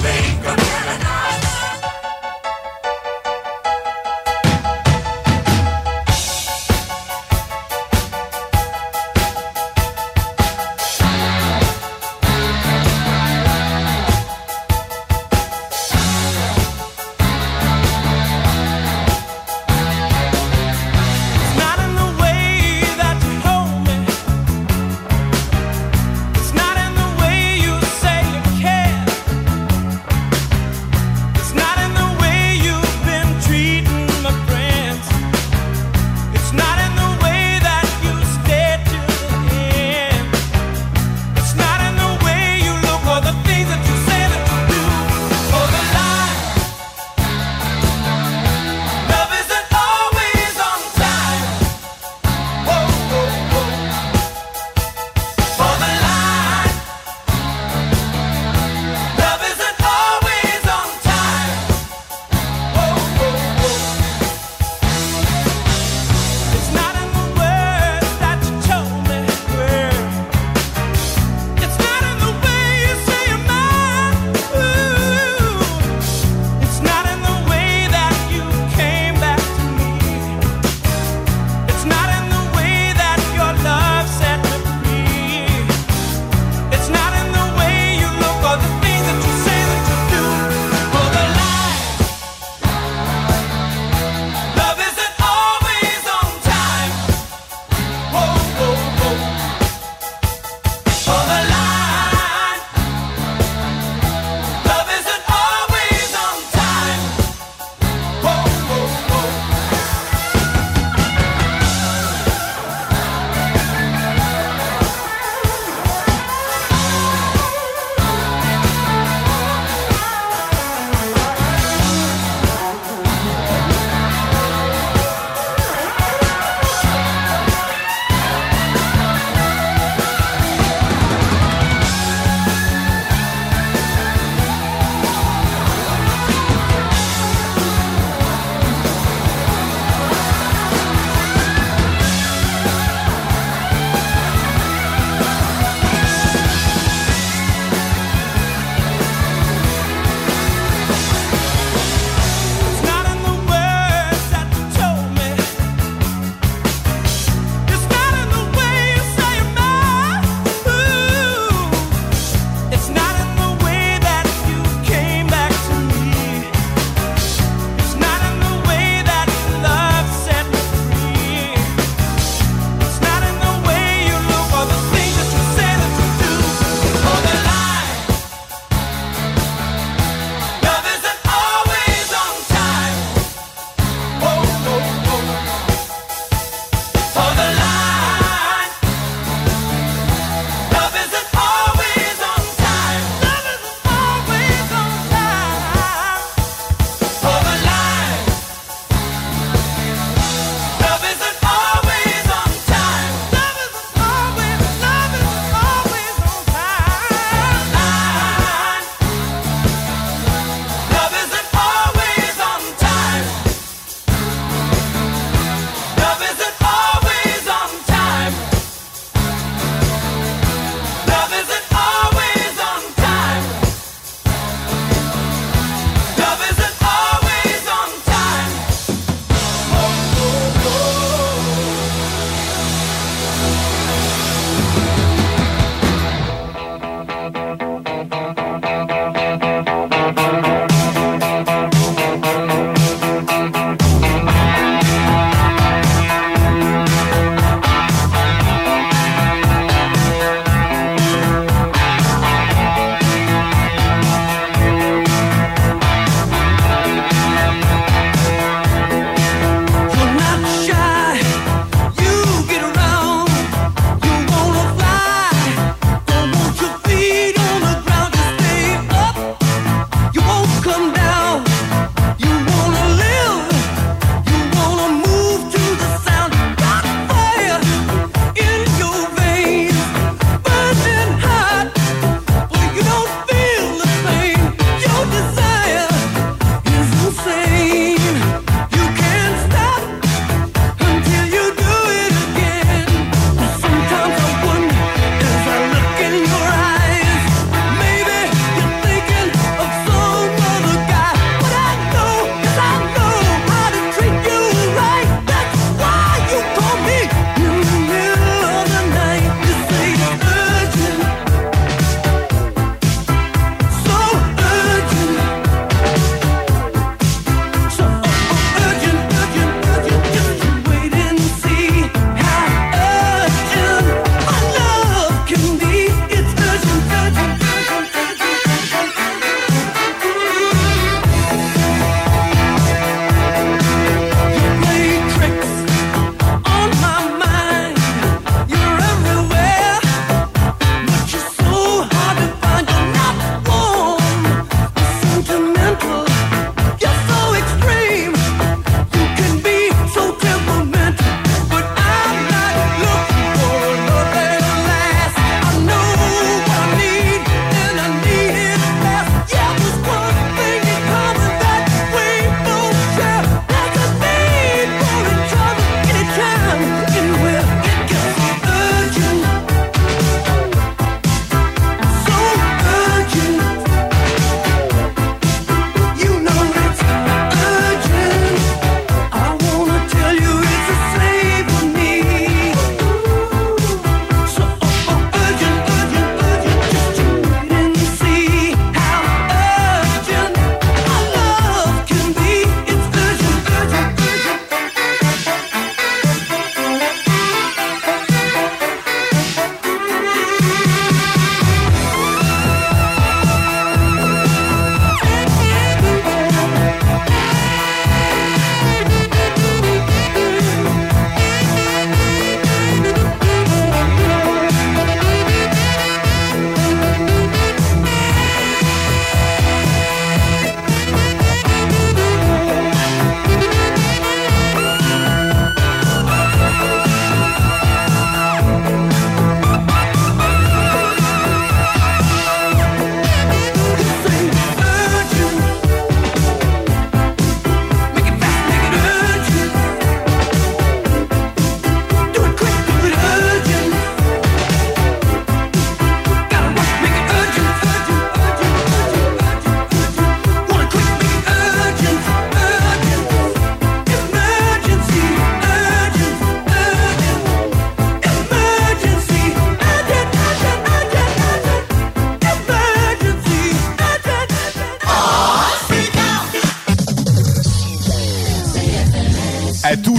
Jamaica.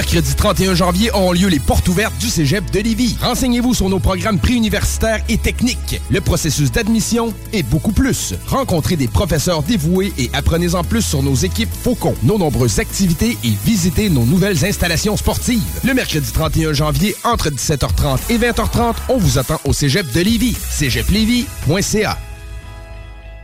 mercredi 31 janvier auront lieu les portes ouvertes du Cégep de Lévis. Renseignez-vous sur nos programmes préuniversitaires et techniques, le processus d'admission et beaucoup plus. Rencontrez des professeurs dévoués et apprenez en plus sur nos équipes Faucon, nos nombreuses activités et visitez nos nouvelles installations sportives. Le mercredi 31 janvier, entre 17h30 et 20h30, on vous attend au Cégep de Lévis. cégeplévis.ca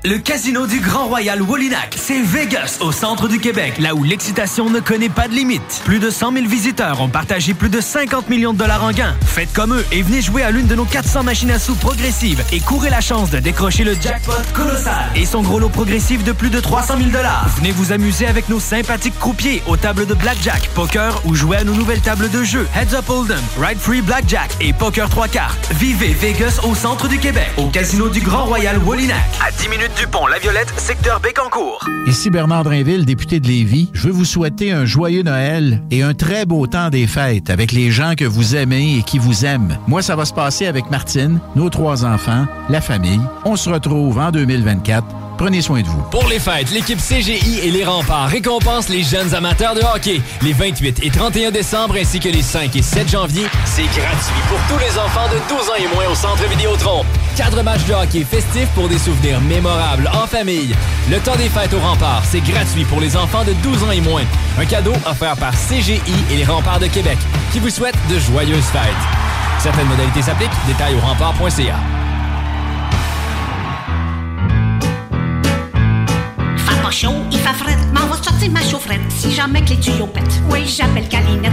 Le casino du Grand Royal Wallinac, c'est Vegas, au centre du Québec, là où l'excitation ne connaît pas de limite. Plus de 100 000 visiteurs ont partagé plus de 50 millions de dollars en gains. Faites comme eux et venez jouer à l'une de nos 400 machines à sous progressives et courez la chance de décrocher le jackpot colossal et son gros lot progressif de plus de 300 000 dollars. Venez vous amuser avec nos sympathiques croupiers aux tables de blackjack, poker ou jouer à nos nouvelles tables de jeu Heads Up Hold'em, Ride Free Blackjack et Poker 3 cartes. Vivez Vegas au centre du Québec, au casino du Grand Royal Wallinac. À 10 minutes du pont La Violette, secteur Bécancourt. Ici Bernard Drinville, député de Lévis. Je veux vous souhaiter un joyeux Noël et un très beau temps des fêtes avec les gens que vous aimez et qui vous aiment. Moi, ça va se passer avec Martine, nos trois enfants, la famille. On se retrouve en 2024. Prenez soin de vous. Pour les fêtes, l'équipe CGI et les remparts récompensent les jeunes amateurs de hockey. Les 28 et 31 décembre ainsi que les 5 et 7 janvier, c'est gratuit pour tous les enfants de 12 ans et moins au Centre Vidéotron. Quatre matchs de hockey festifs pour des souvenirs mémorables en famille. Le temps des fêtes aux remparts, c'est gratuit pour les enfants de 12 ans et moins. Un cadeau offert par CGI et les remparts de Québec qui vous souhaitent de joyeuses fêtes. Certaines modalités s'appliquent. Détails au rempart.ca. pas il fait fret, m'en va sortir ma chaufferette si jamais que les tuyaux pètent. Oui, j'appelle Calinette.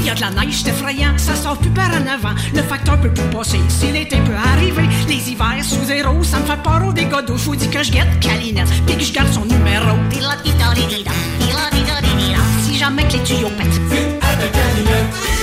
Il y a de la neige, c'est effrayant, ça sort plus par en avant. Le facteur peut plus passer, si l'été peut arriver. Les hivers sous zéro, ça me fait peur au dégâts d'eau. Faut dire que je guette Calinette, puis que je garde son numéro. Si jamais que les tuyaux pètent. avec Calinette.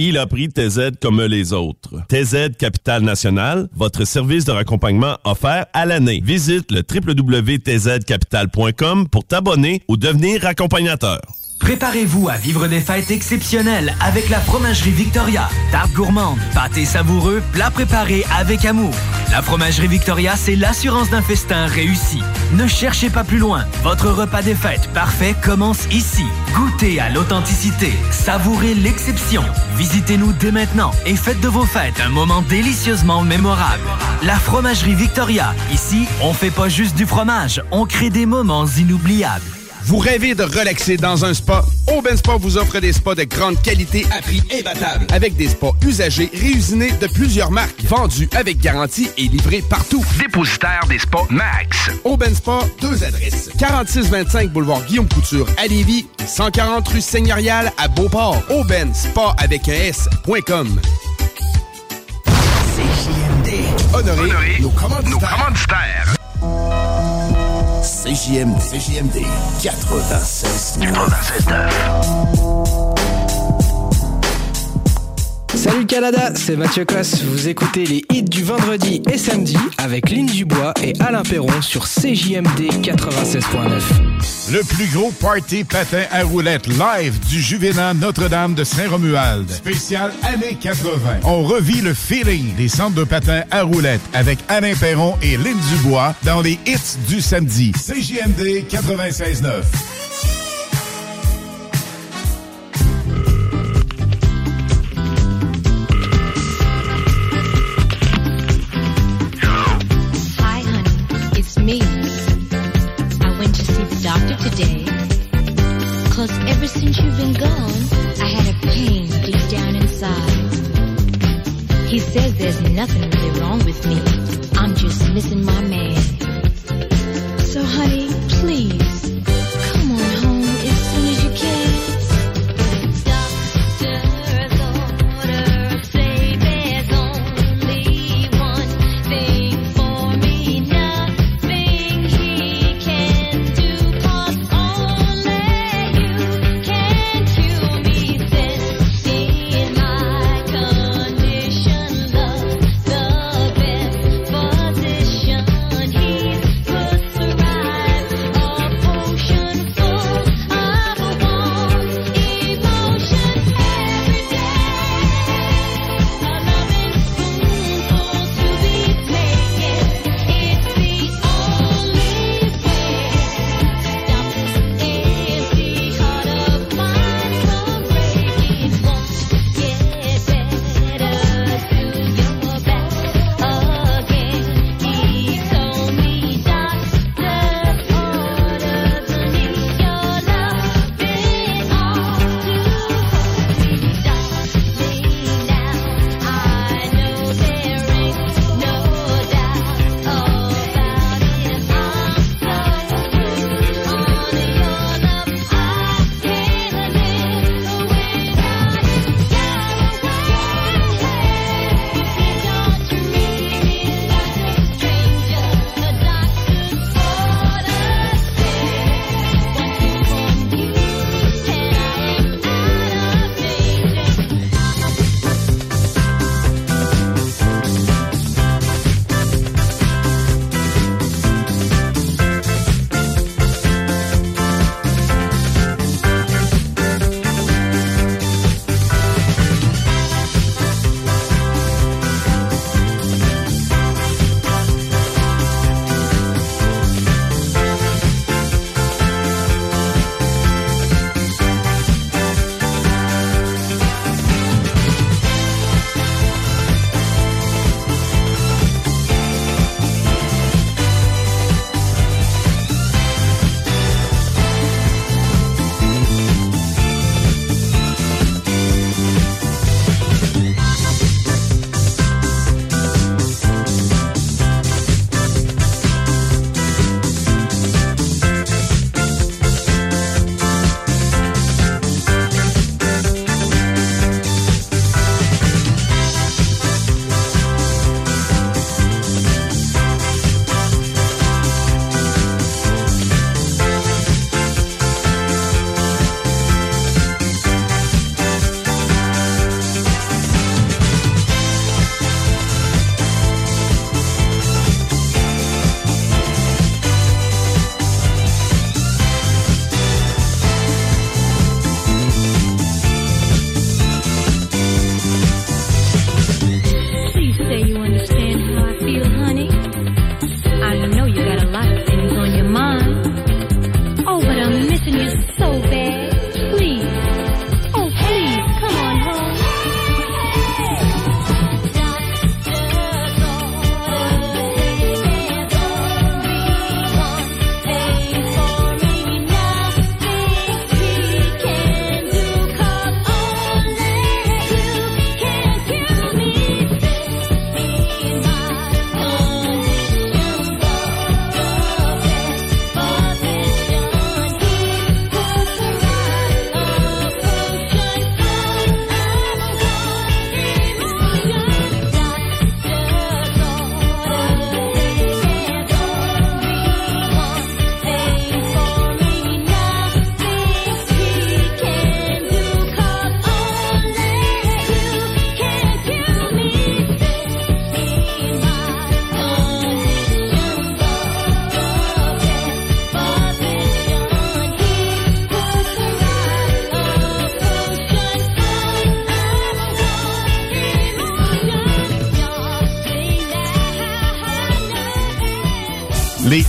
Il a pris TZ comme les autres. TZ Capital National, votre service de raccompagnement offert à l'année. Visite le www.tzcapital.com pour t'abonner ou devenir accompagnateur. Préparez-vous à vivre des fêtes exceptionnelles avec la Fromagerie Victoria. Tarte gourmande, pâté savoureux, plats préparés avec amour. La Fromagerie Victoria, c'est l'assurance d'un festin réussi. Ne cherchez pas plus loin. Votre repas des fêtes parfait commence ici. Goûtez à l'authenticité, savourez l'exception. Visitez-nous dès maintenant et faites de vos fêtes un moment délicieusement mémorable. La Fromagerie Victoria. Ici, on fait pas juste du fromage, on crée des moments inoubliables. Vous rêvez de relaxer dans un spa? Aubin Spa vous offre des spas de grande qualité à prix imbattable. Avec des spas usagés réusinés de plusieurs marques, vendus avec garantie et livrés partout. Dépositaire des spas Max. Aubin Spa, deux adresses. 4625 boulevard Guillaume Couture à Lévis, 140 rue Seigneurial à Beauport. Aubin Spa avec un S.com. CJMD. Honoré, nos commanditaires. CJMD. CJMD 96. 96 Salut Canada, c'est Mathieu Cosse. Vous écoutez les hits du vendredi et samedi avec Lynn Dubois et Alain Perron sur CJMD 96.9. Le plus gros party patin à roulettes live du Juvénat Notre-Dame de Saint-Romuald. Spécial années 80. On revit le feeling des centres de patins à roulettes avec Alain Perron et Lynn Dubois dans les hits du samedi. CJMD 96.9. me. I went to see the doctor today. Cause ever since you've been gone, I had a pain deep down inside. He says there's nothing really wrong with me. I'm just missing my man. So, honey, please,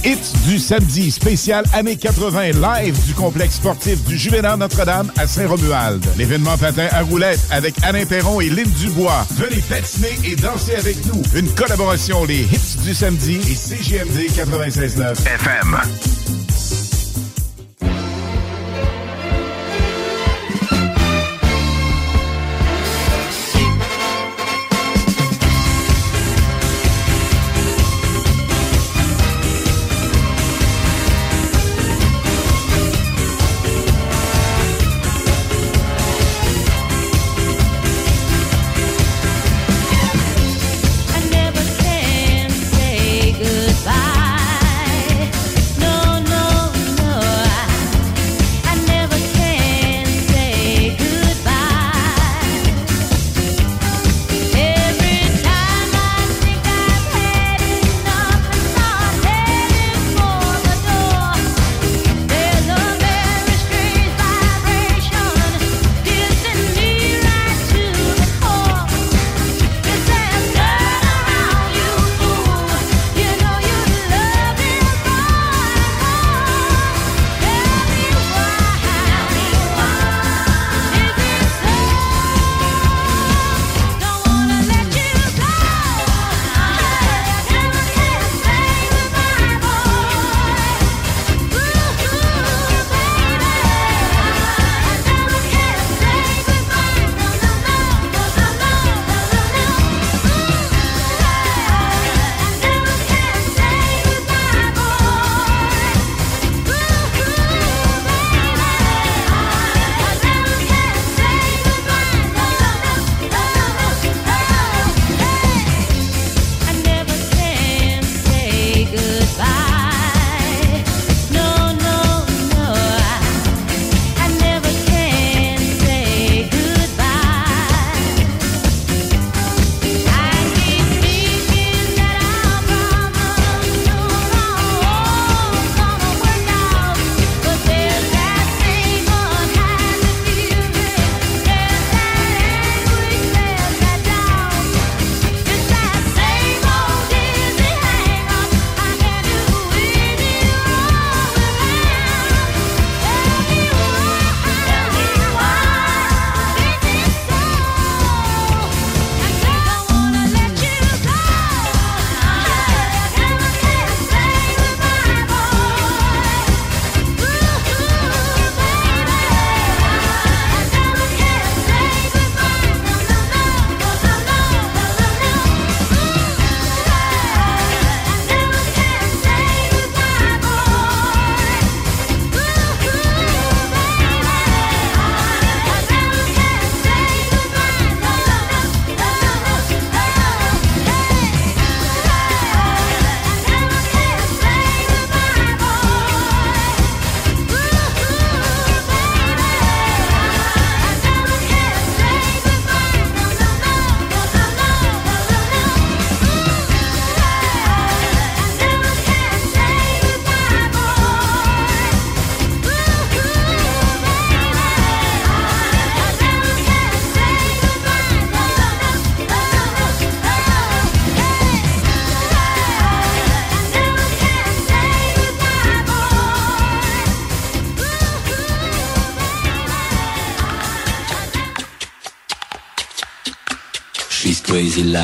hits du samedi spécial années 80 live du complexe sportif du Juvénat Notre-Dame à Saint-Romuald. L'événement patin à roulettes avec Alain Perron et Lynn Dubois. Venez patiner et danser avec nous. Une collaboration les hits du samedi et CGMD 96.9 FM.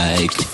like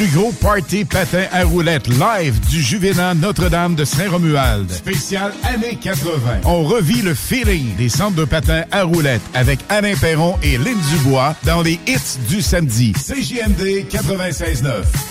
plus gros party patin à roulettes live du Juvénat Notre-Dame de Saint-Romuald. Spécial années 80. On revit le feeling des centres de patins à roulettes avec Alain Perron et Lynn Dubois dans les hits du samedi. CJMD 96.9.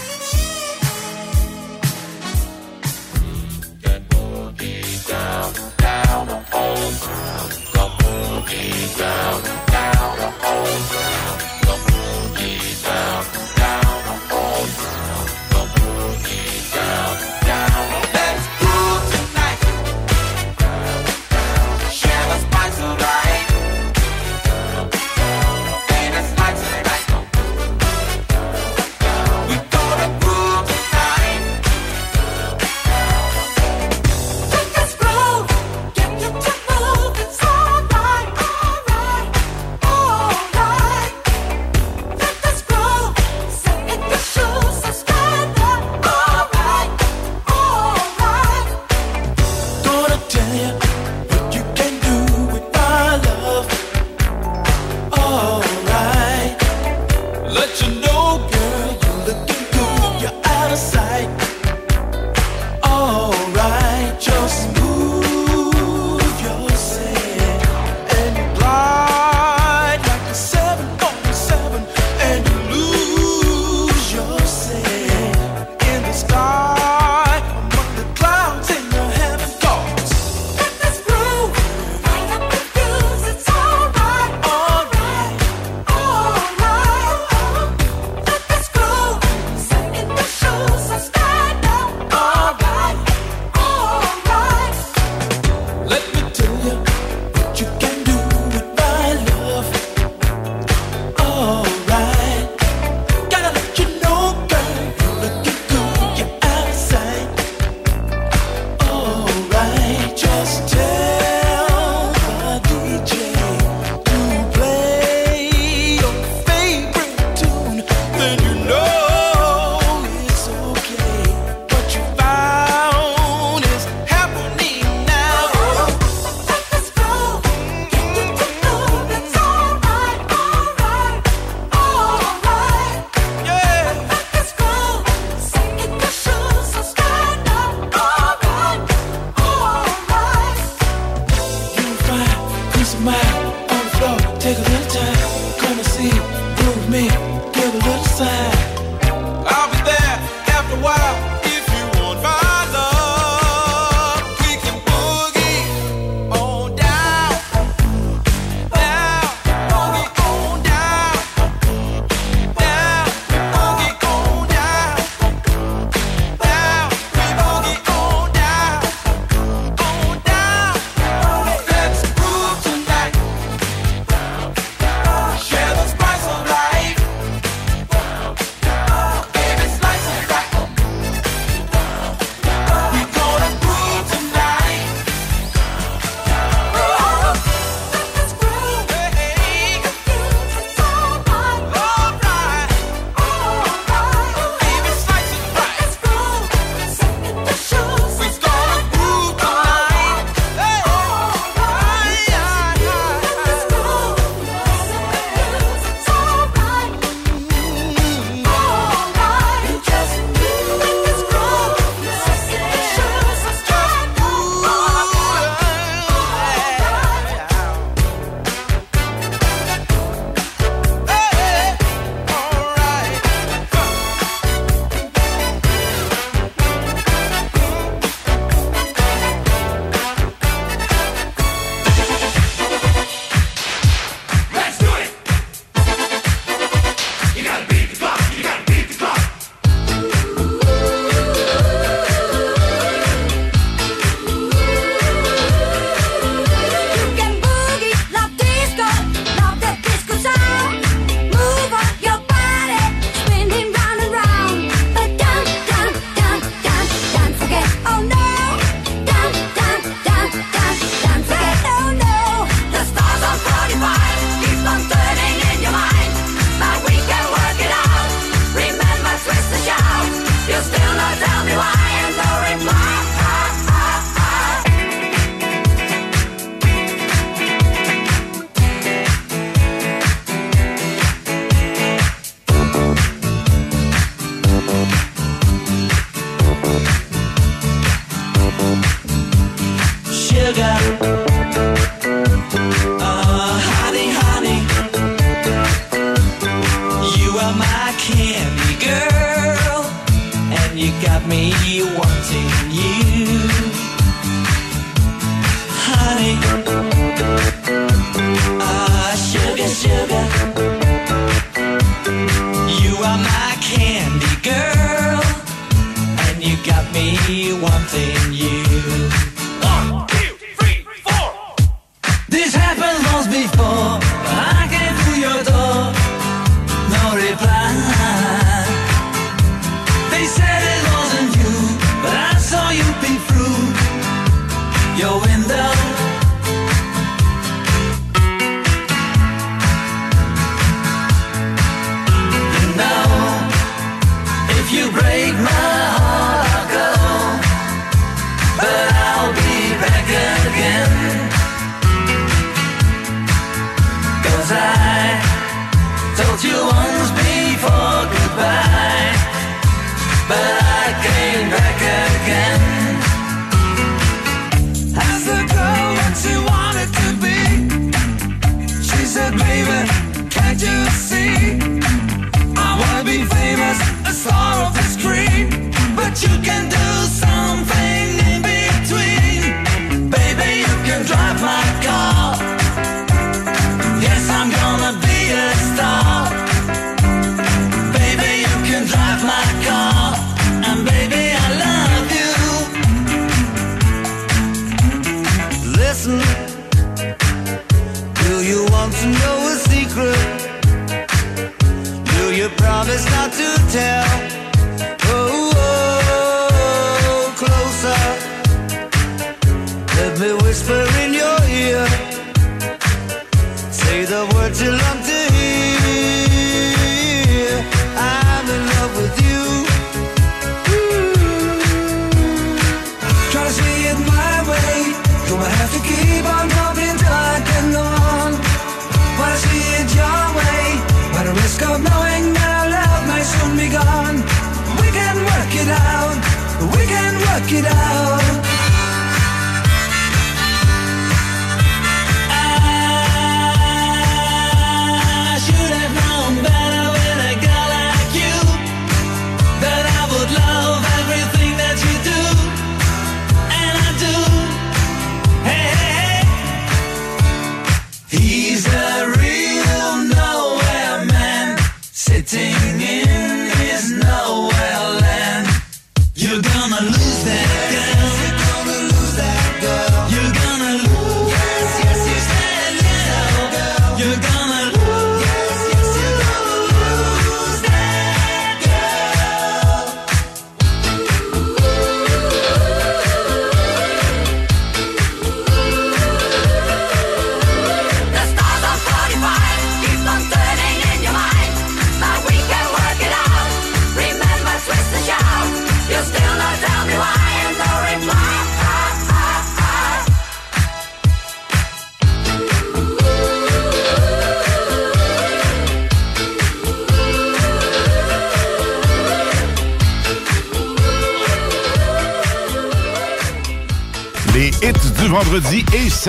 sugar.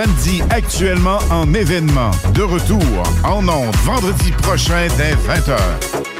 samedi actuellement en événement. De retour en ondes vendredi prochain dès 20h.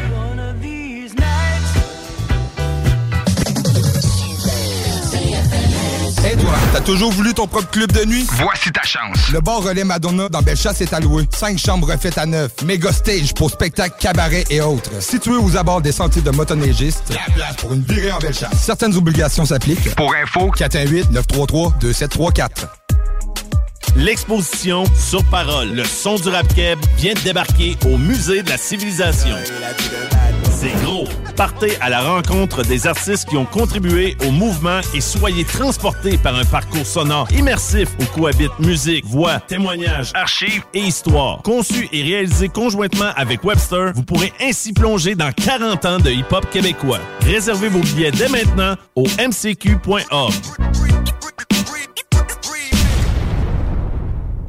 t'as toujours voulu ton propre club de nuit? Voici ta chance. Le bar Relais Madonna dans Bellechasse est alloué. Cinq chambres refaites à neuf. Méga stage pour spectacles, cabarets et autres. Situé aux abords des sentiers de motoneigistes. La place pour une virée en Bellechasse. Certaines obligations s'appliquent. Pour info, 418-933-2734. L'exposition Sur Parole, le son du rap keb vient de débarquer au Musée de la Civilisation. C'est gros. Partez à la rencontre des artistes qui ont contribué au mouvement et soyez transportés par un parcours sonore immersif où cohabitent musique, voix, témoignages, archives et histoire. Conçu et réalisé conjointement avec Webster, vous pourrez ainsi plonger dans 40 ans de hip-hop québécois. Réservez vos billets dès maintenant au mcq.org.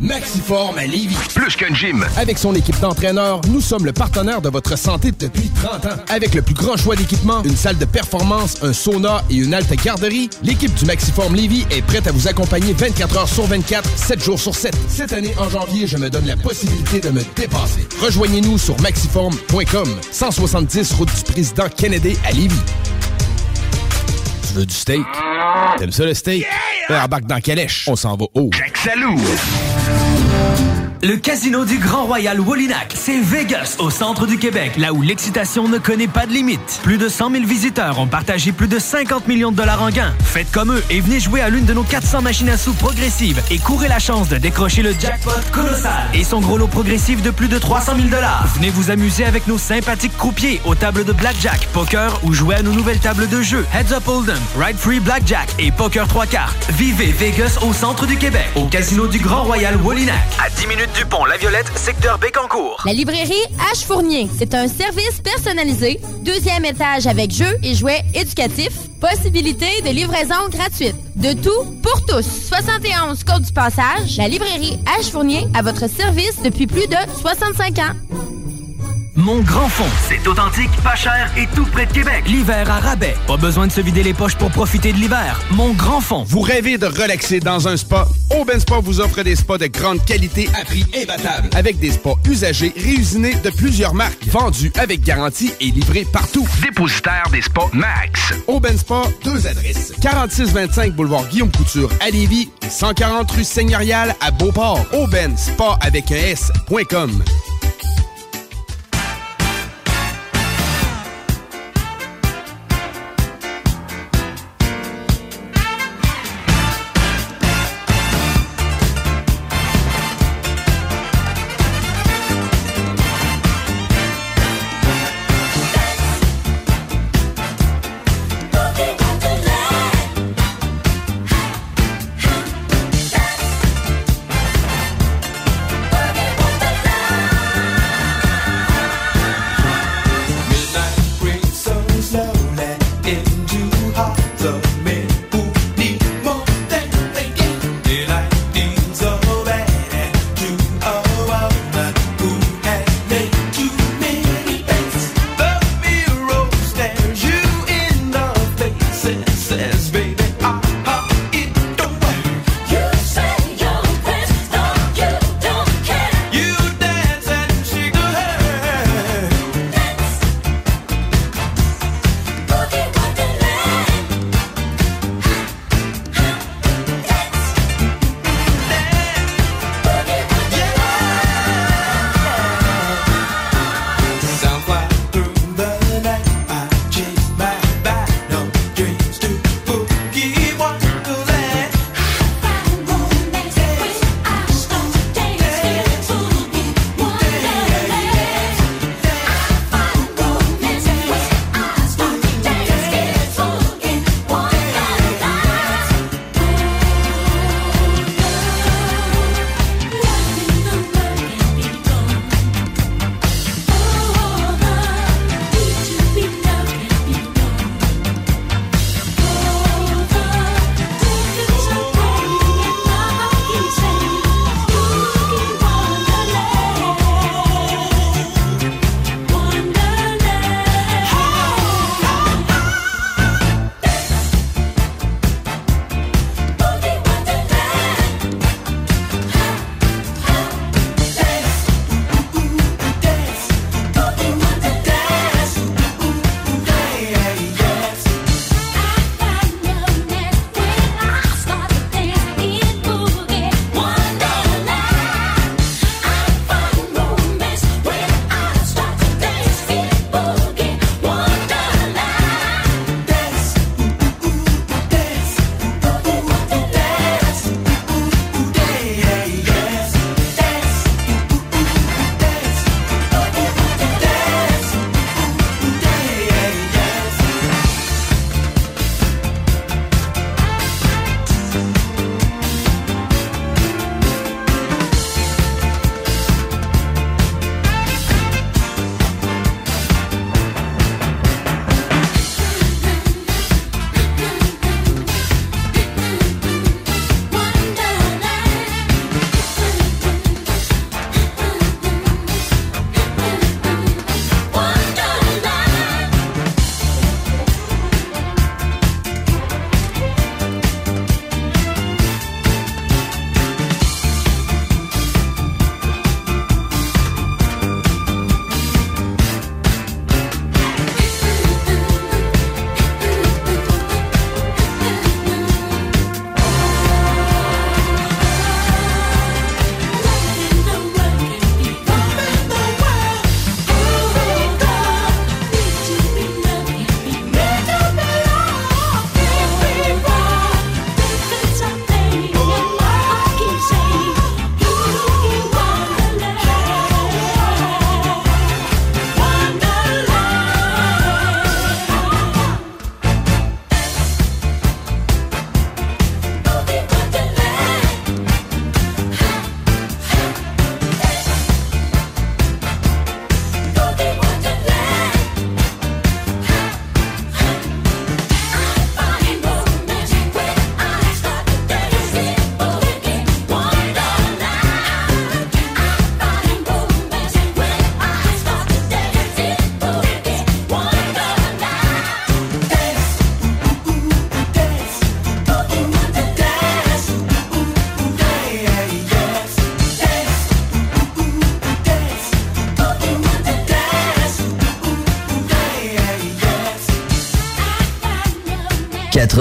Maxiform à Lévis. Plus qu'un gym. Avec son équipe d'entraîneurs, nous sommes le partenaire de votre santé depuis 30 ans. Avec le plus grand choix d'équipements, une salle de performance, un sauna et une halte garderie, l'équipe du Maxiform Lévis est prête à vous accompagner 24 heures sur 24, 7 jours sur 7. Cette année, en janvier, je me donne la possibilité de me dépasser. Rejoignez-nous sur maxiform.com, 170 route du président Kennedy à Lévis. Tu veux du steak? T'aimes ça le steak? Yeah! Embarque dans Calèche. On s'en va haut. Jack Salou. Le Casino du Grand Royal Wallinac, c'est Vegas, au centre du Québec, là où l'excitation ne connaît pas de limite. Plus de 100 000 visiteurs ont partagé plus de 50 millions de dollars en gains. Faites comme eux et venez jouer à l'une de nos 400 machines à sous progressives et courez la chance de décrocher le jackpot colossal et son gros lot progressif de plus de 300 000 dollars. Venez vous amuser avec nos sympathiques croupiers aux tables de blackjack, poker ou jouer à nos nouvelles tables de jeu Heads Up Hold'em, Ride Free Blackjack et Poker 3 cartes. Vivez Vegas au centre du Québec, au Casino du Grand Royal Wallinac. À 10 minutes du pont La Violette, secteur. La librairie H. Fournier. C'est un service personnalisé, deuxième étage avec jeux et jouets éducatifs, possibilité de livraison gratuite. De tout pour tous. 71 Côte du Passage, la librairie H. Fournier à votre service depuis plus de 65 ans. Mon Grand Fond, c'est authentique, pas cher et tout près de Québec. L'hiver à rabais. Pas besoin de se vider les poches pour profiter de l'hiver. Mon Grand Fond. Vous rêvez de relaxer dans un spa? Aubin Spa vous offre des spas de grande qualité à prix imbattable. Avec des spas usagés, réusinés de plusieurs marques, vendus avec garantie et livrés partout. Dépositaire des spas Max. Aubin Spa, deux adresses. 4625 boulevard Guillaume Couture à Lévis et 140 rue Seigneurial à Beauport. Aubin Spa avec un S.com.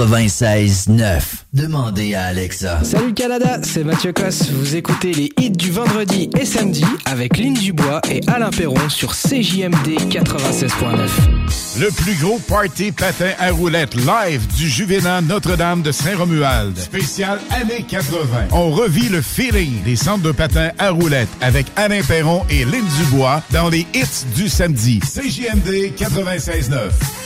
96.9. Demandez à Alexa. Salut Canada, c'est Mathieu Cosse. Vous écoutez les hits du vendredi et samedi avec Lynn Dubois et Alain Perron sur CJMD 96.9. Le plus gros party patin à roulettes live du Juvénat Notre-Dame de Saint-Romuald. Spécial années 80. On revit le feeling des centres de patins à roulettes avec Alain Perron et Lynn Dubois dans les hits du samedi. CJMD 96.9.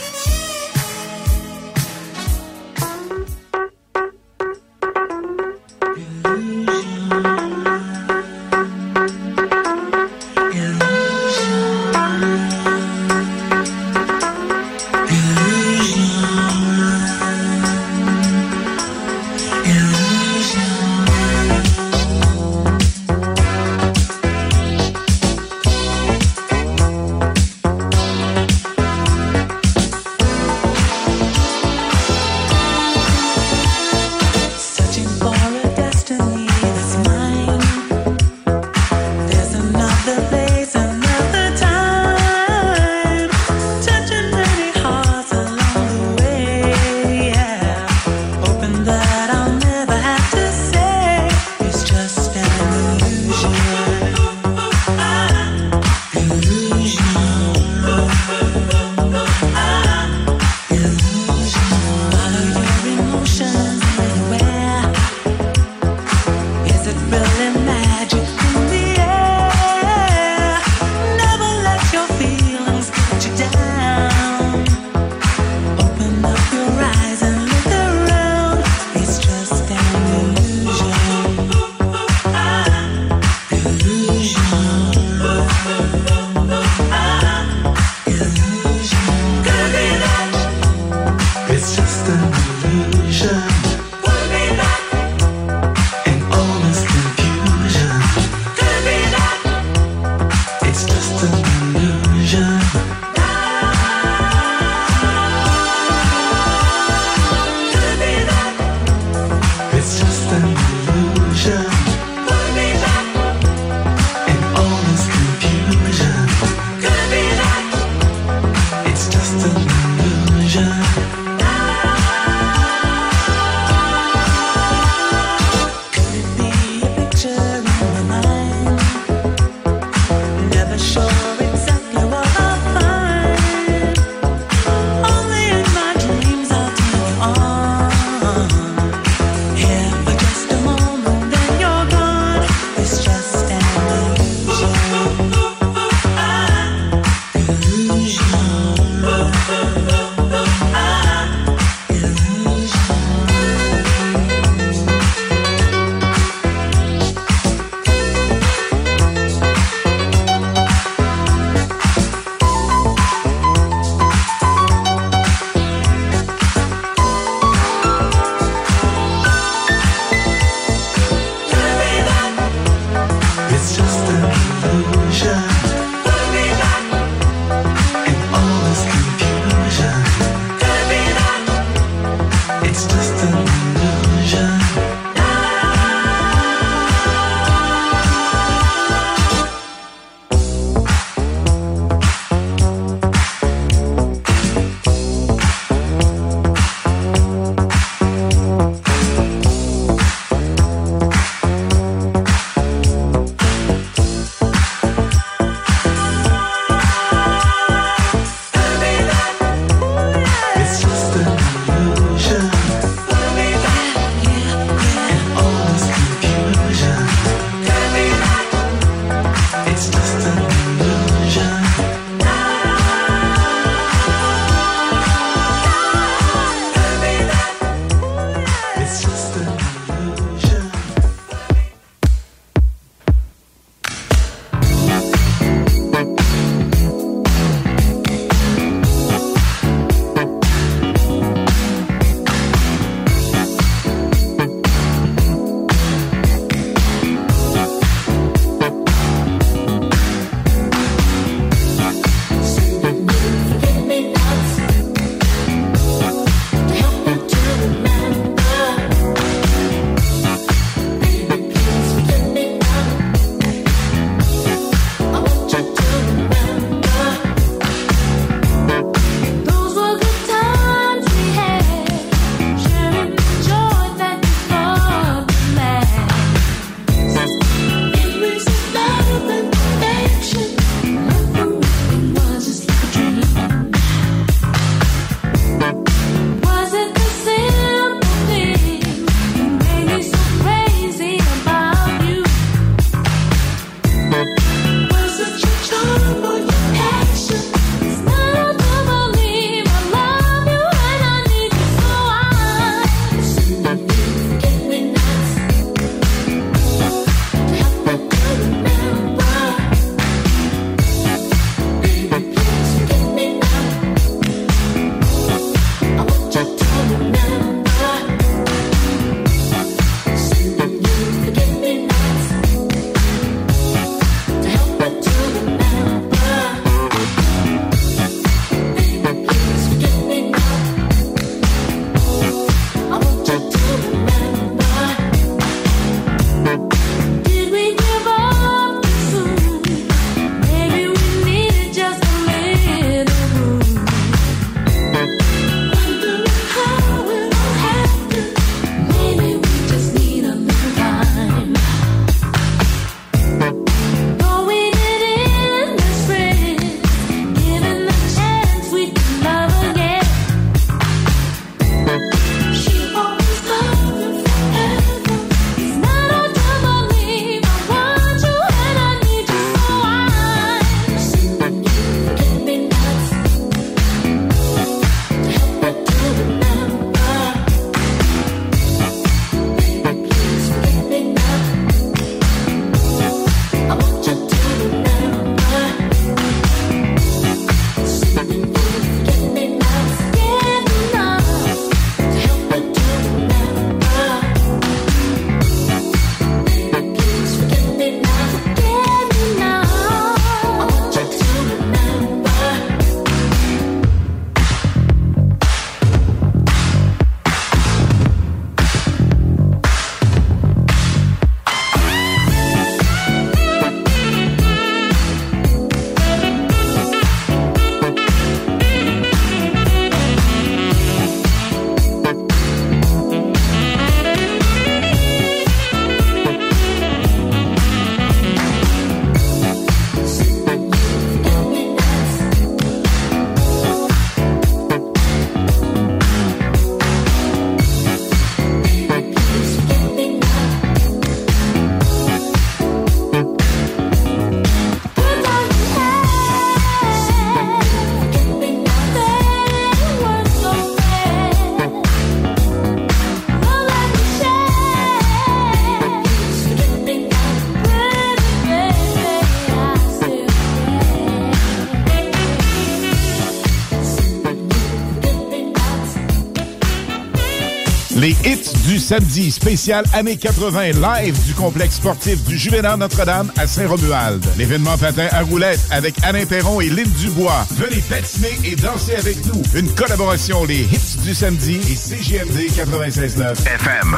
hits du samedi, spécial années 80, live du complexe sportif du Juvénat Notre-Dame à Saint-Romuald. L'événement patin à roulettes avec Alain Perron et Lynn Dubois. Venez patiner et danser avec nous. Une collaboration, les hits du samedi et CGMD 96.9 FM.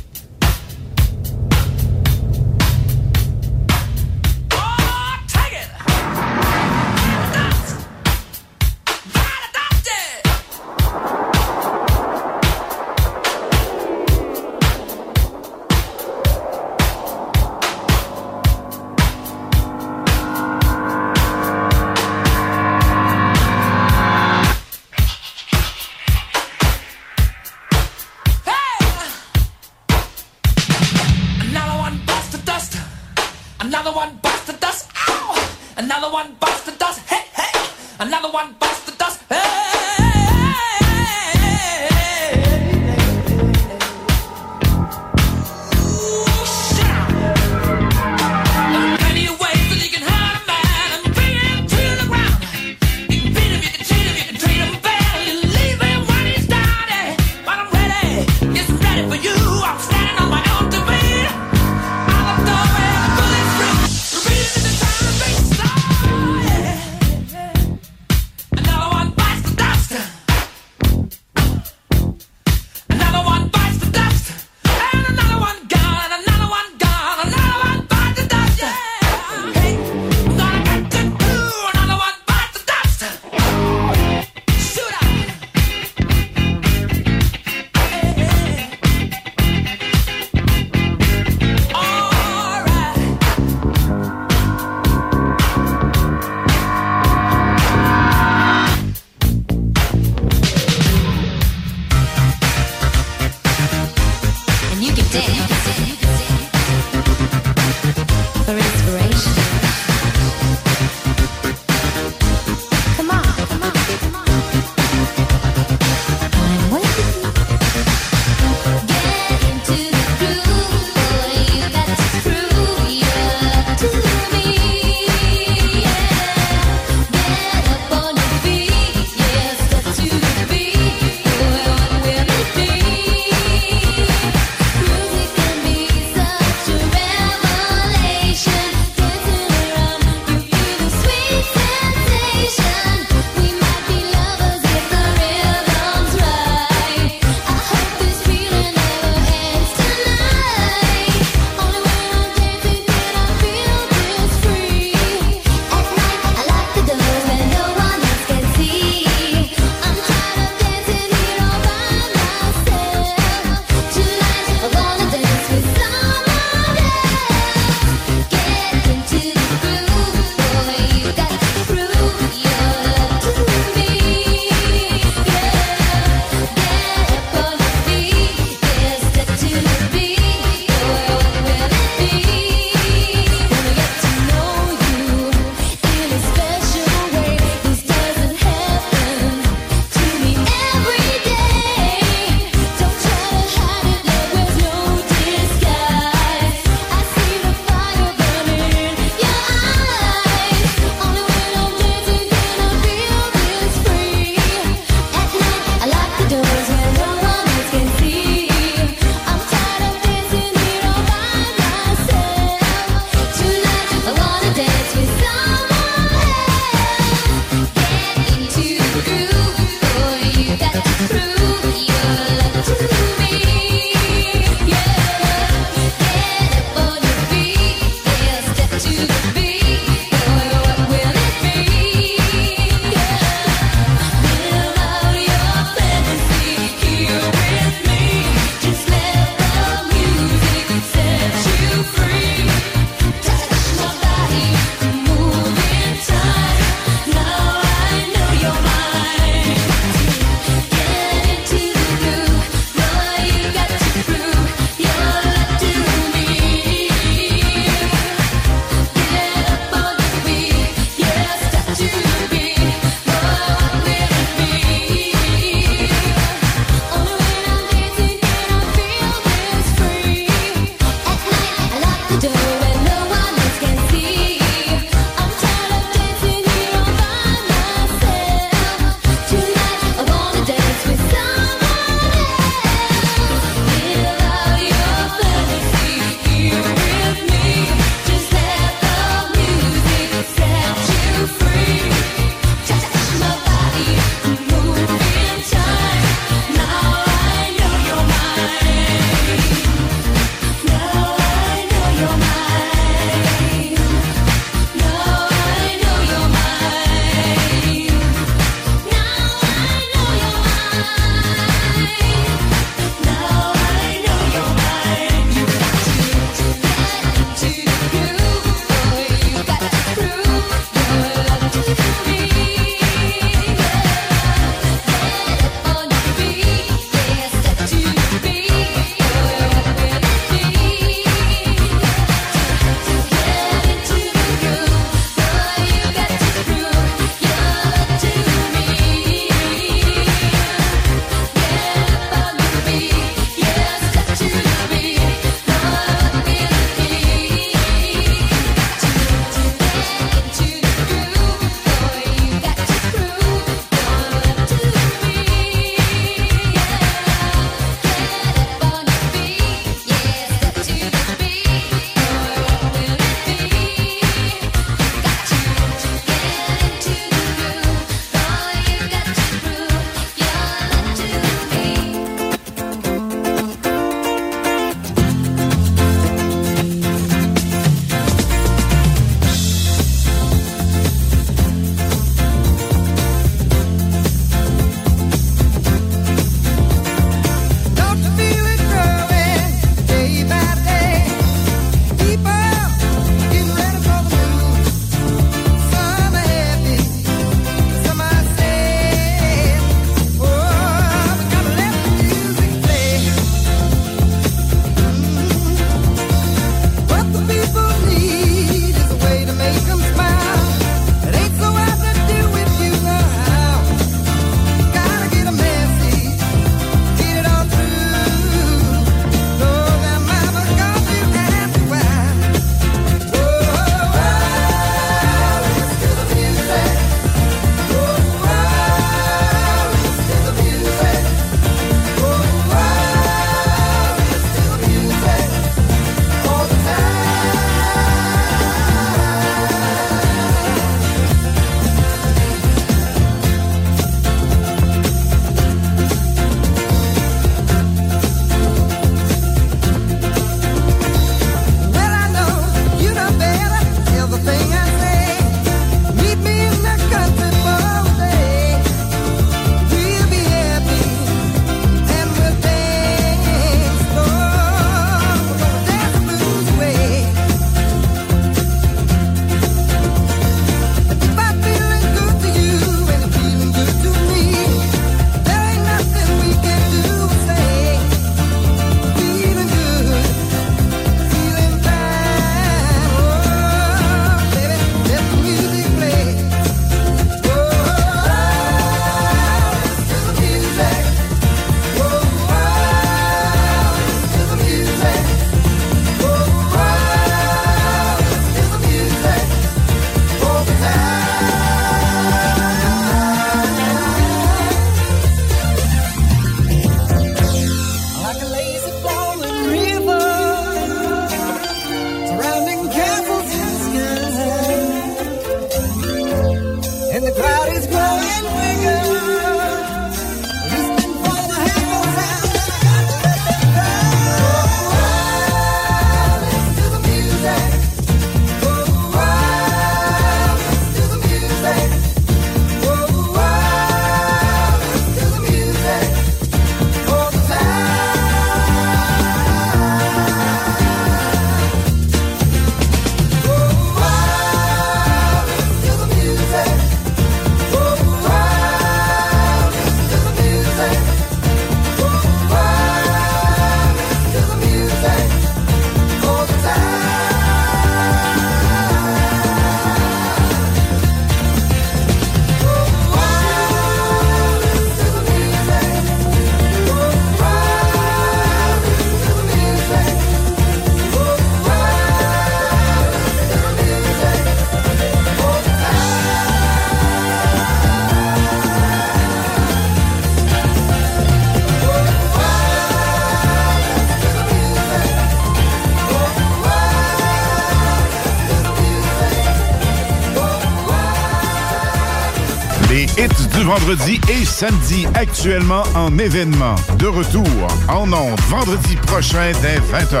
vendredi et samedi actuellement en événement. De retour en ondes vendredi prochain dès 20h.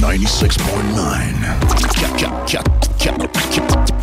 96.9.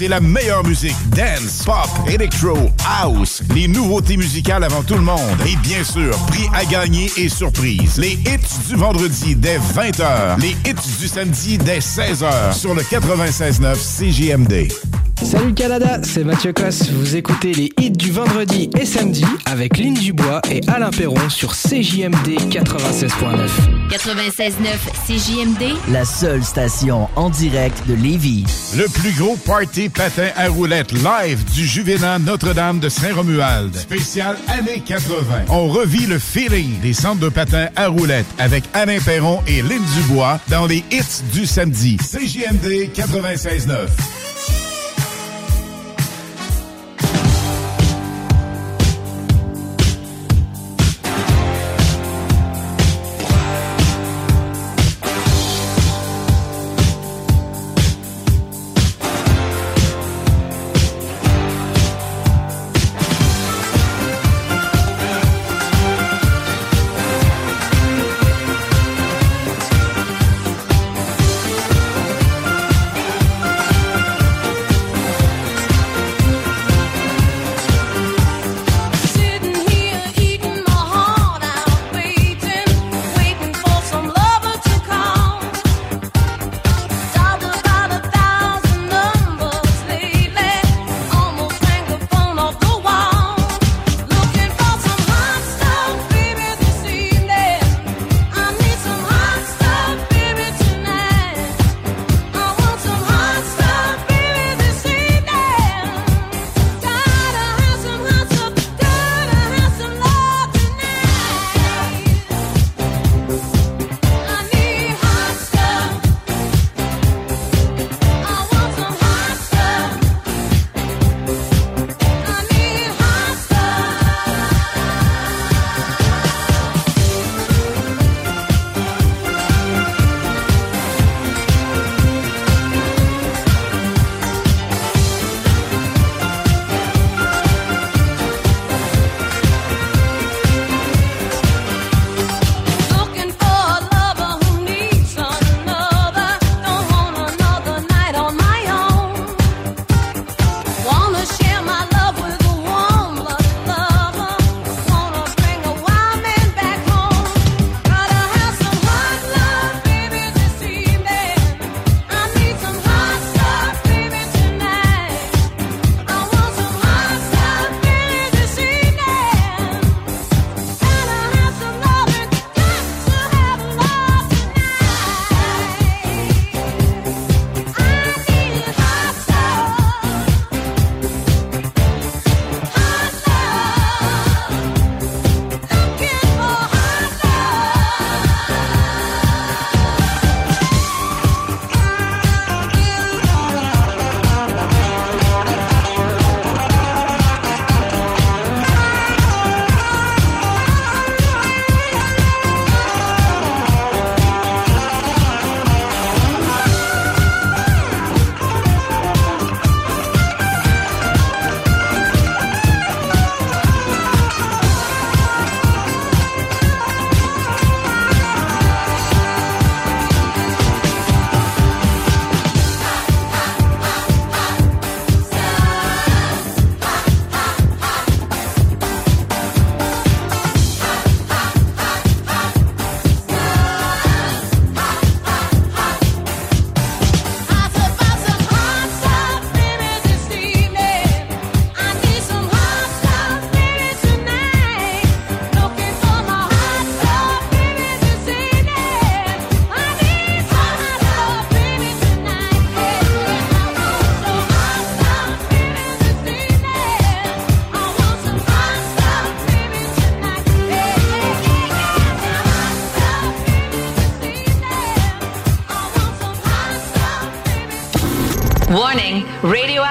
c'est la meilleure musique. Dance, pop, electro, house. Les nouveautés musicales avant tout le monde. Et bien sûr, prix à gagner et surprise. Les hits du vendredi dès 20h. Les hits du samedi dès 16h sur le 96.9 CJMD. Salut Canada, c'est Mathieu Cosse. Vous écoutez les hits du vendredi et samedi avec Lynn Dubois et Alain Perron sur CJMD 96.9. 96.9 CJMD, La seule station en direct de Lévis. Le plus gros party patin à roulettes live du Juvénat Notre-Dame de Saint-Romuald. Spécial années 80. On revit le feeling des centres de patins à roulettes avec Alain Perron et Lynn Dubois dans les hits du samedi. CJMD 96.9.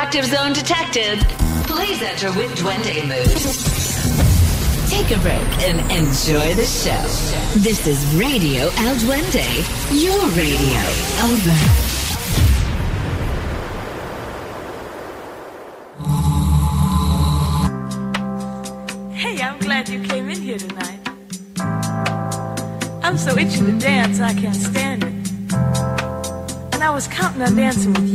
Active Zone detected. Please enter with Duende Mood. Take a break and enjoy the show. This is Radio El Duende, your radio. Over. I'm glad you came in here tonight. I'm so itchy to dance, I can't stand it. And I was counting on dancing with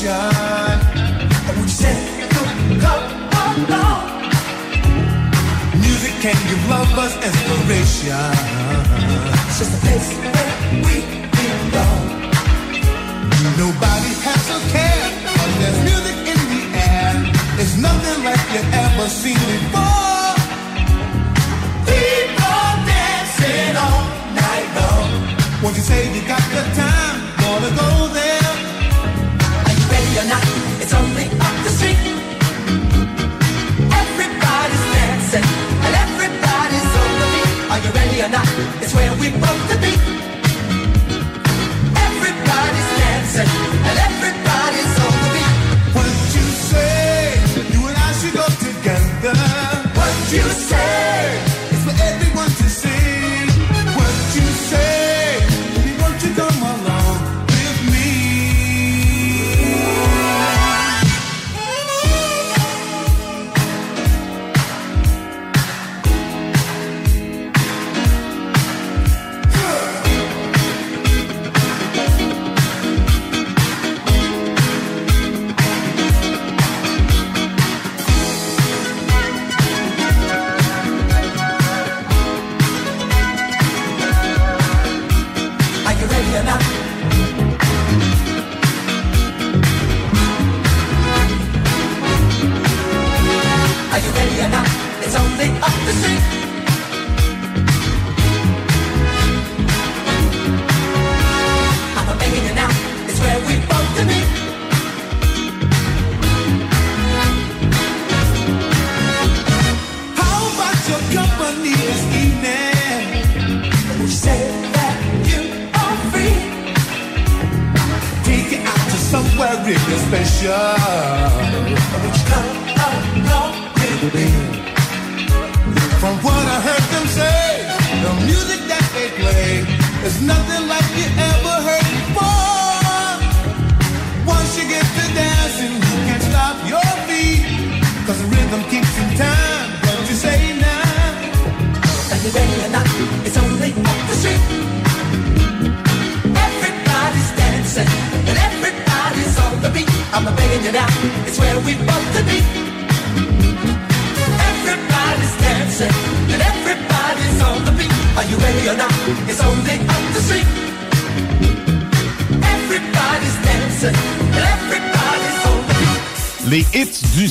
shine.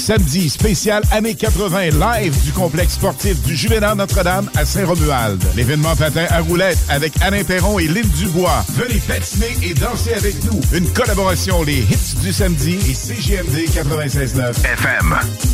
samedi, spécial années 80 live du complexe sportif du Juvénat Notre-Dame à Saint-Romuald. L'événement patin à roulettes avec Alain Perron et Lynn Dubois. Venez patiner et danser avec nous. Une collaboration Les Hits du samedi et CGMD 96.9 FM.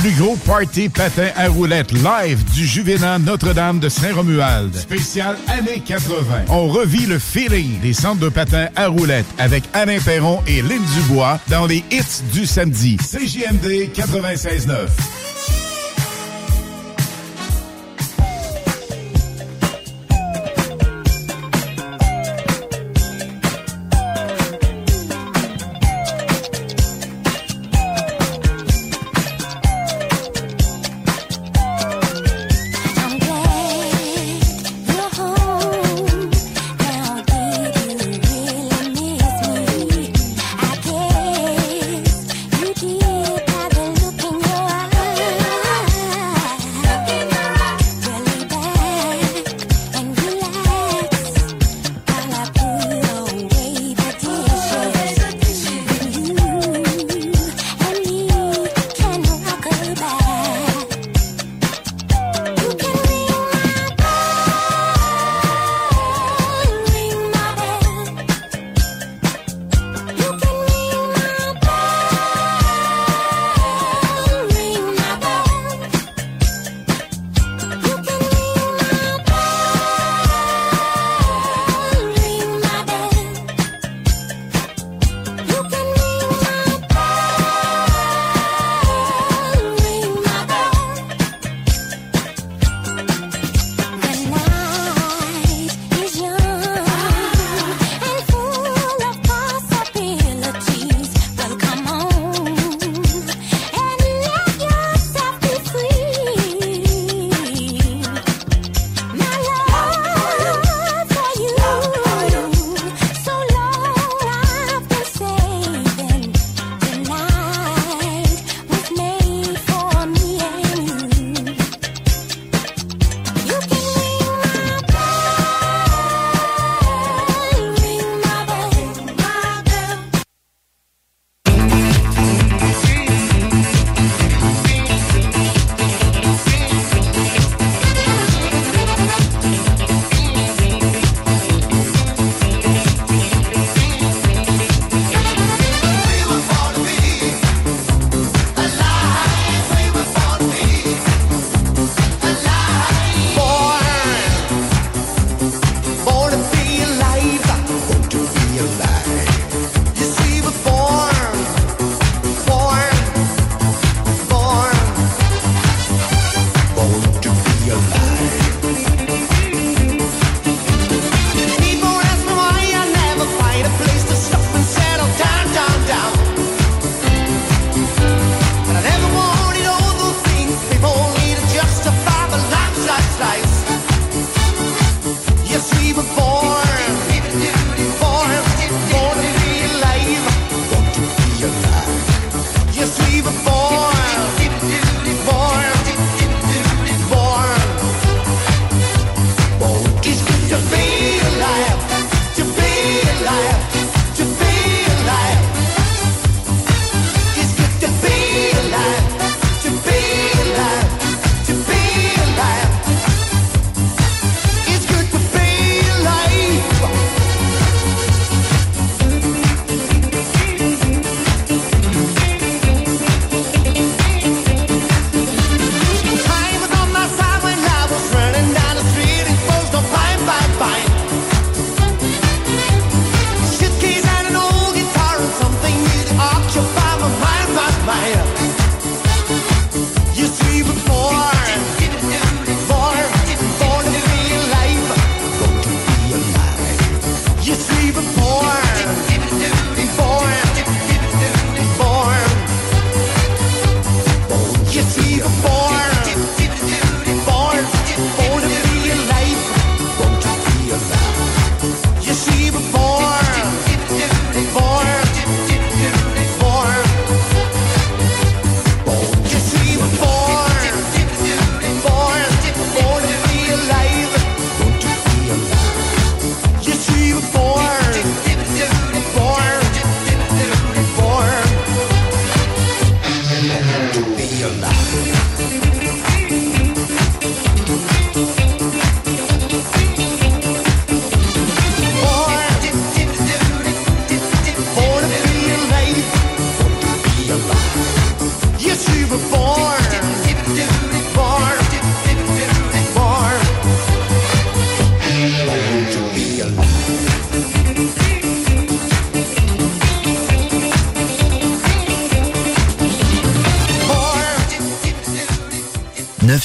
Plus gros party patin à roulettes live du Juvénat Notre-Dame de Saint-Romuald. Spécial années 80. On revit le feeling des centres de patins à roulettes avec Alain Perron et Lynn Dubois dans les hits du samedi. CJMD 96.9.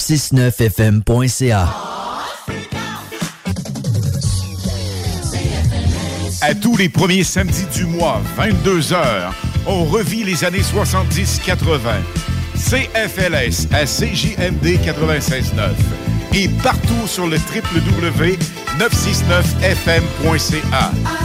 969fm.ca. À tous les premiers samedis du mois, 22h, on revit les années 70-80. CFLS à CJMD 96.9 et partout sur le www.969fm.ca.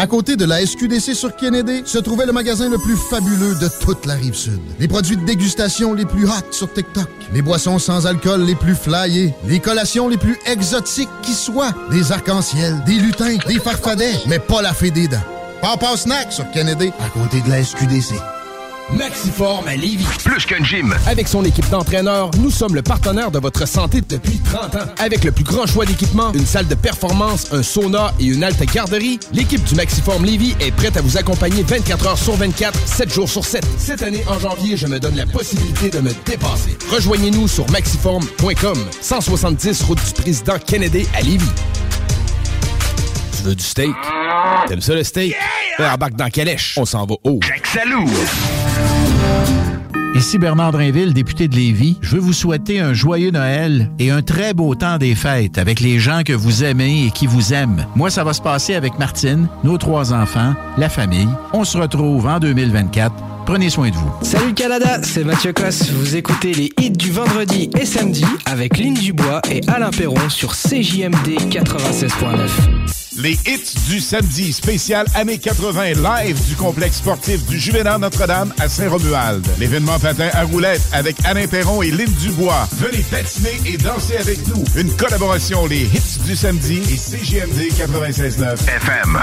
À côté de la SQDC sur Kennedy se trouvait le magasin le plus fabuleux de toute la rive sud. Les produits de dégustation les plus hot sur TikTok, les boissons sans alcool les plus flyées, les collations les plus exotiques qui soient, des arcs-en-ciel, des lutins, des farfadets, mais pas la fée des dents. Papa Snack sur Kennedy, à côté de la SQDC. Maxiform à Lévis. Plus qu'un gym. Avec son équipe d'entraîneurs, nous sommes le partenaire de votre santé depuis 30 ans. Avec le plus grand choix d'équipements, une salle de performance, un sauna et une halte garderie, l'équipe du Maxiform Lévis est prête à vous accompagner 24 heures sur 24, 7 jours sur 7. Cette année, en janvier, je me donne la possibilité de me dépasser. Rejoignez-nous sur maxiform.com, 170 route du président Kennedy à Lévis. Tu veux du steak? T'aimes ça le steak? Yeah! Embarque dans Calèche. On s'en va haut. Jacques Salou. Ici Bernard Drinville, député de Lévis. Je veux vous souhaiter un joyeux Noël et un très beau temps des fêtes avec les gens que vous aimez et qui vous aiment. Moi, ça va se passer avec Martine, nos trois enfants, la famille. On se retrouve en 2024. Prenez soin de vous. Salut le Canada, c'est Mathieu Cosse. Vous écoutez les hits du vendredi et samedi avec Lynn Dubois et Alain Perron sur CJMD 96.9. Les hits du samedi spécial années 80 live du complexe sportif du Juvénat Notre-Dame à Saint-Romuald. L'événement patin à roulettes avec Alain Perron et Lynn Dubois. Venez patiner et danser avec nous. Une collaboration les hits du samedi et CGMD 96.9 FM.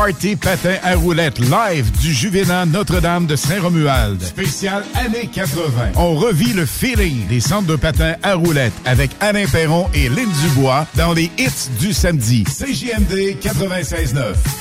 Party patin à roulettes live du Juvénat Notre-Dame de Saint-Romuald. Spécial années 80. On revit le feeling des centres de patins à roulettes avec Alain Perron et Lynn Dubois dans les hits du samedi. CJMD 96.9.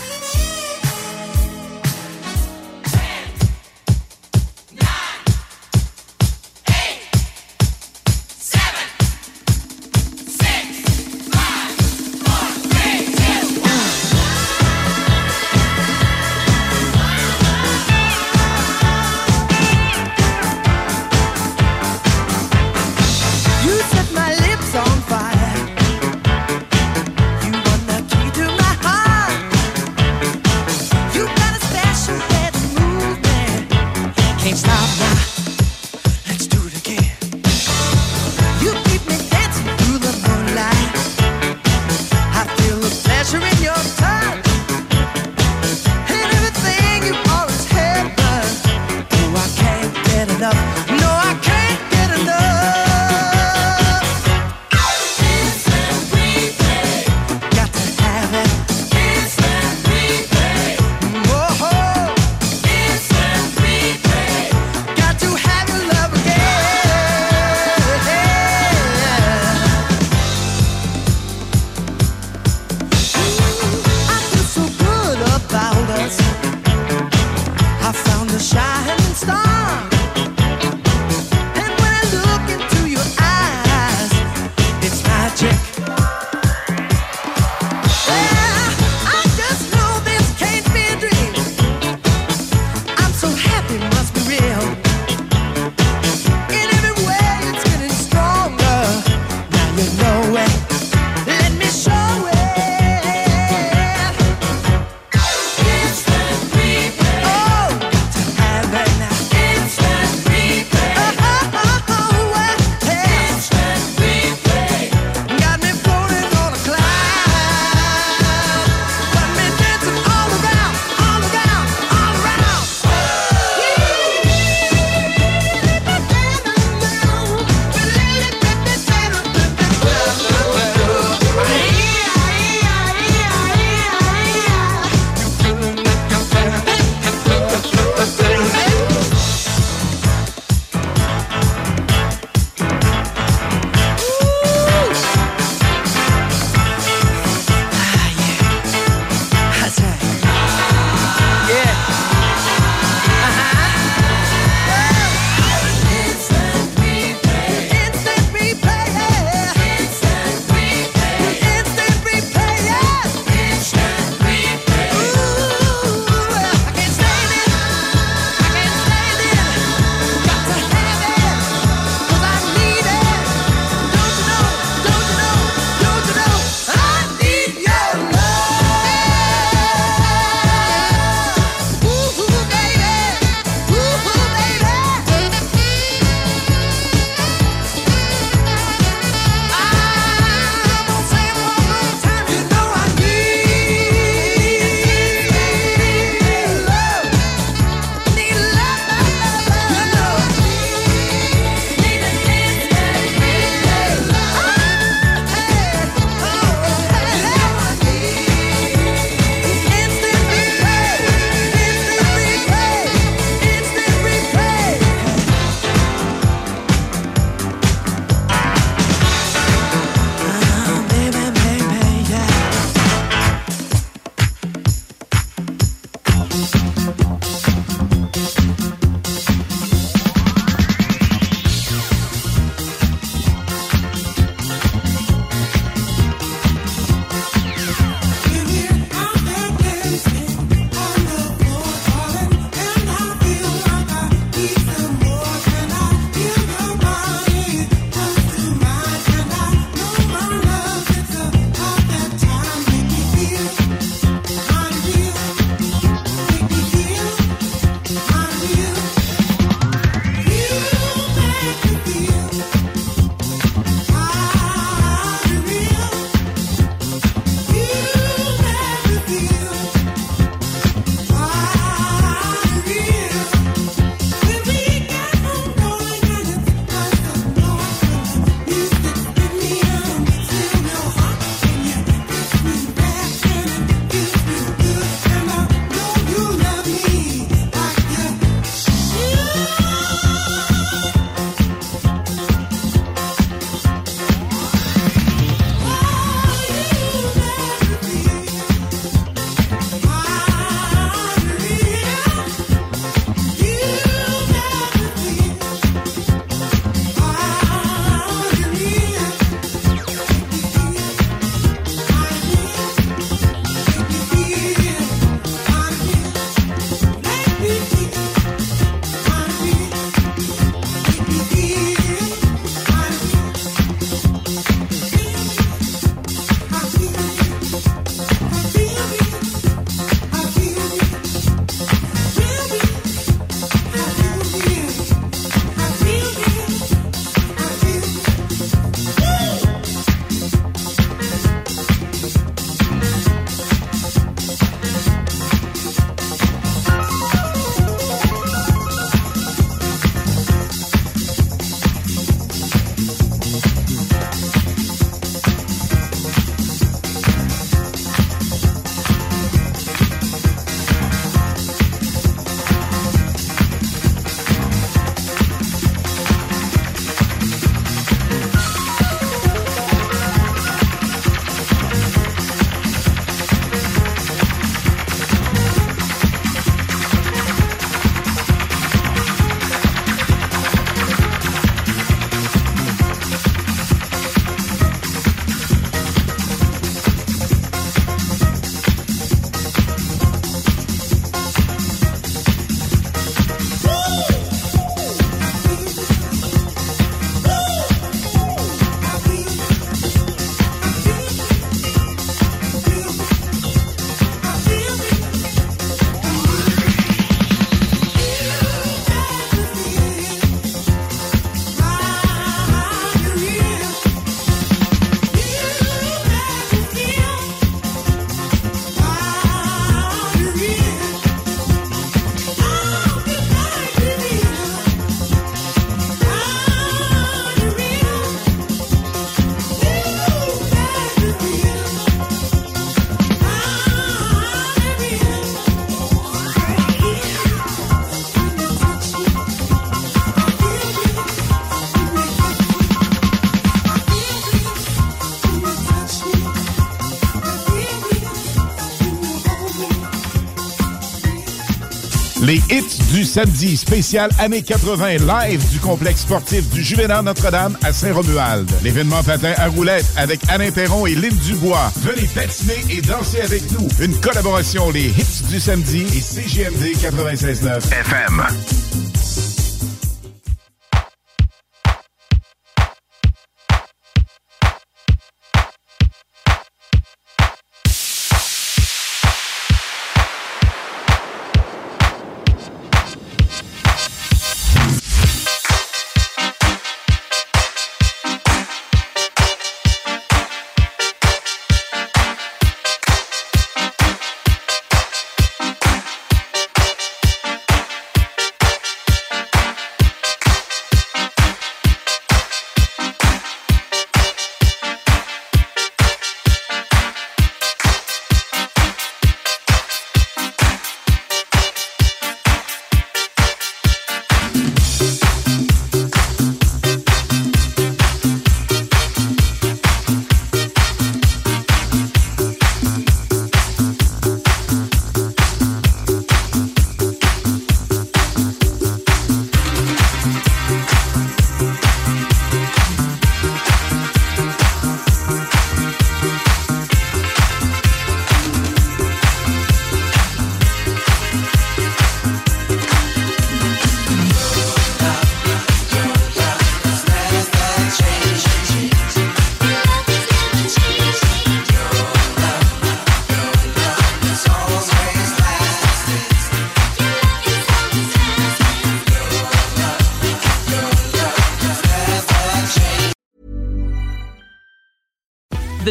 samedi spécial années 80 live du complexe sportif du Juvénat Notre-Dame à Saint-Romuald. L'événement patin à roulettes avec Alain Perron et Lynn Dubois. Venez patiner et danser avec nous. Une collaboration les hits du samedi et CGMD 96.9 FM.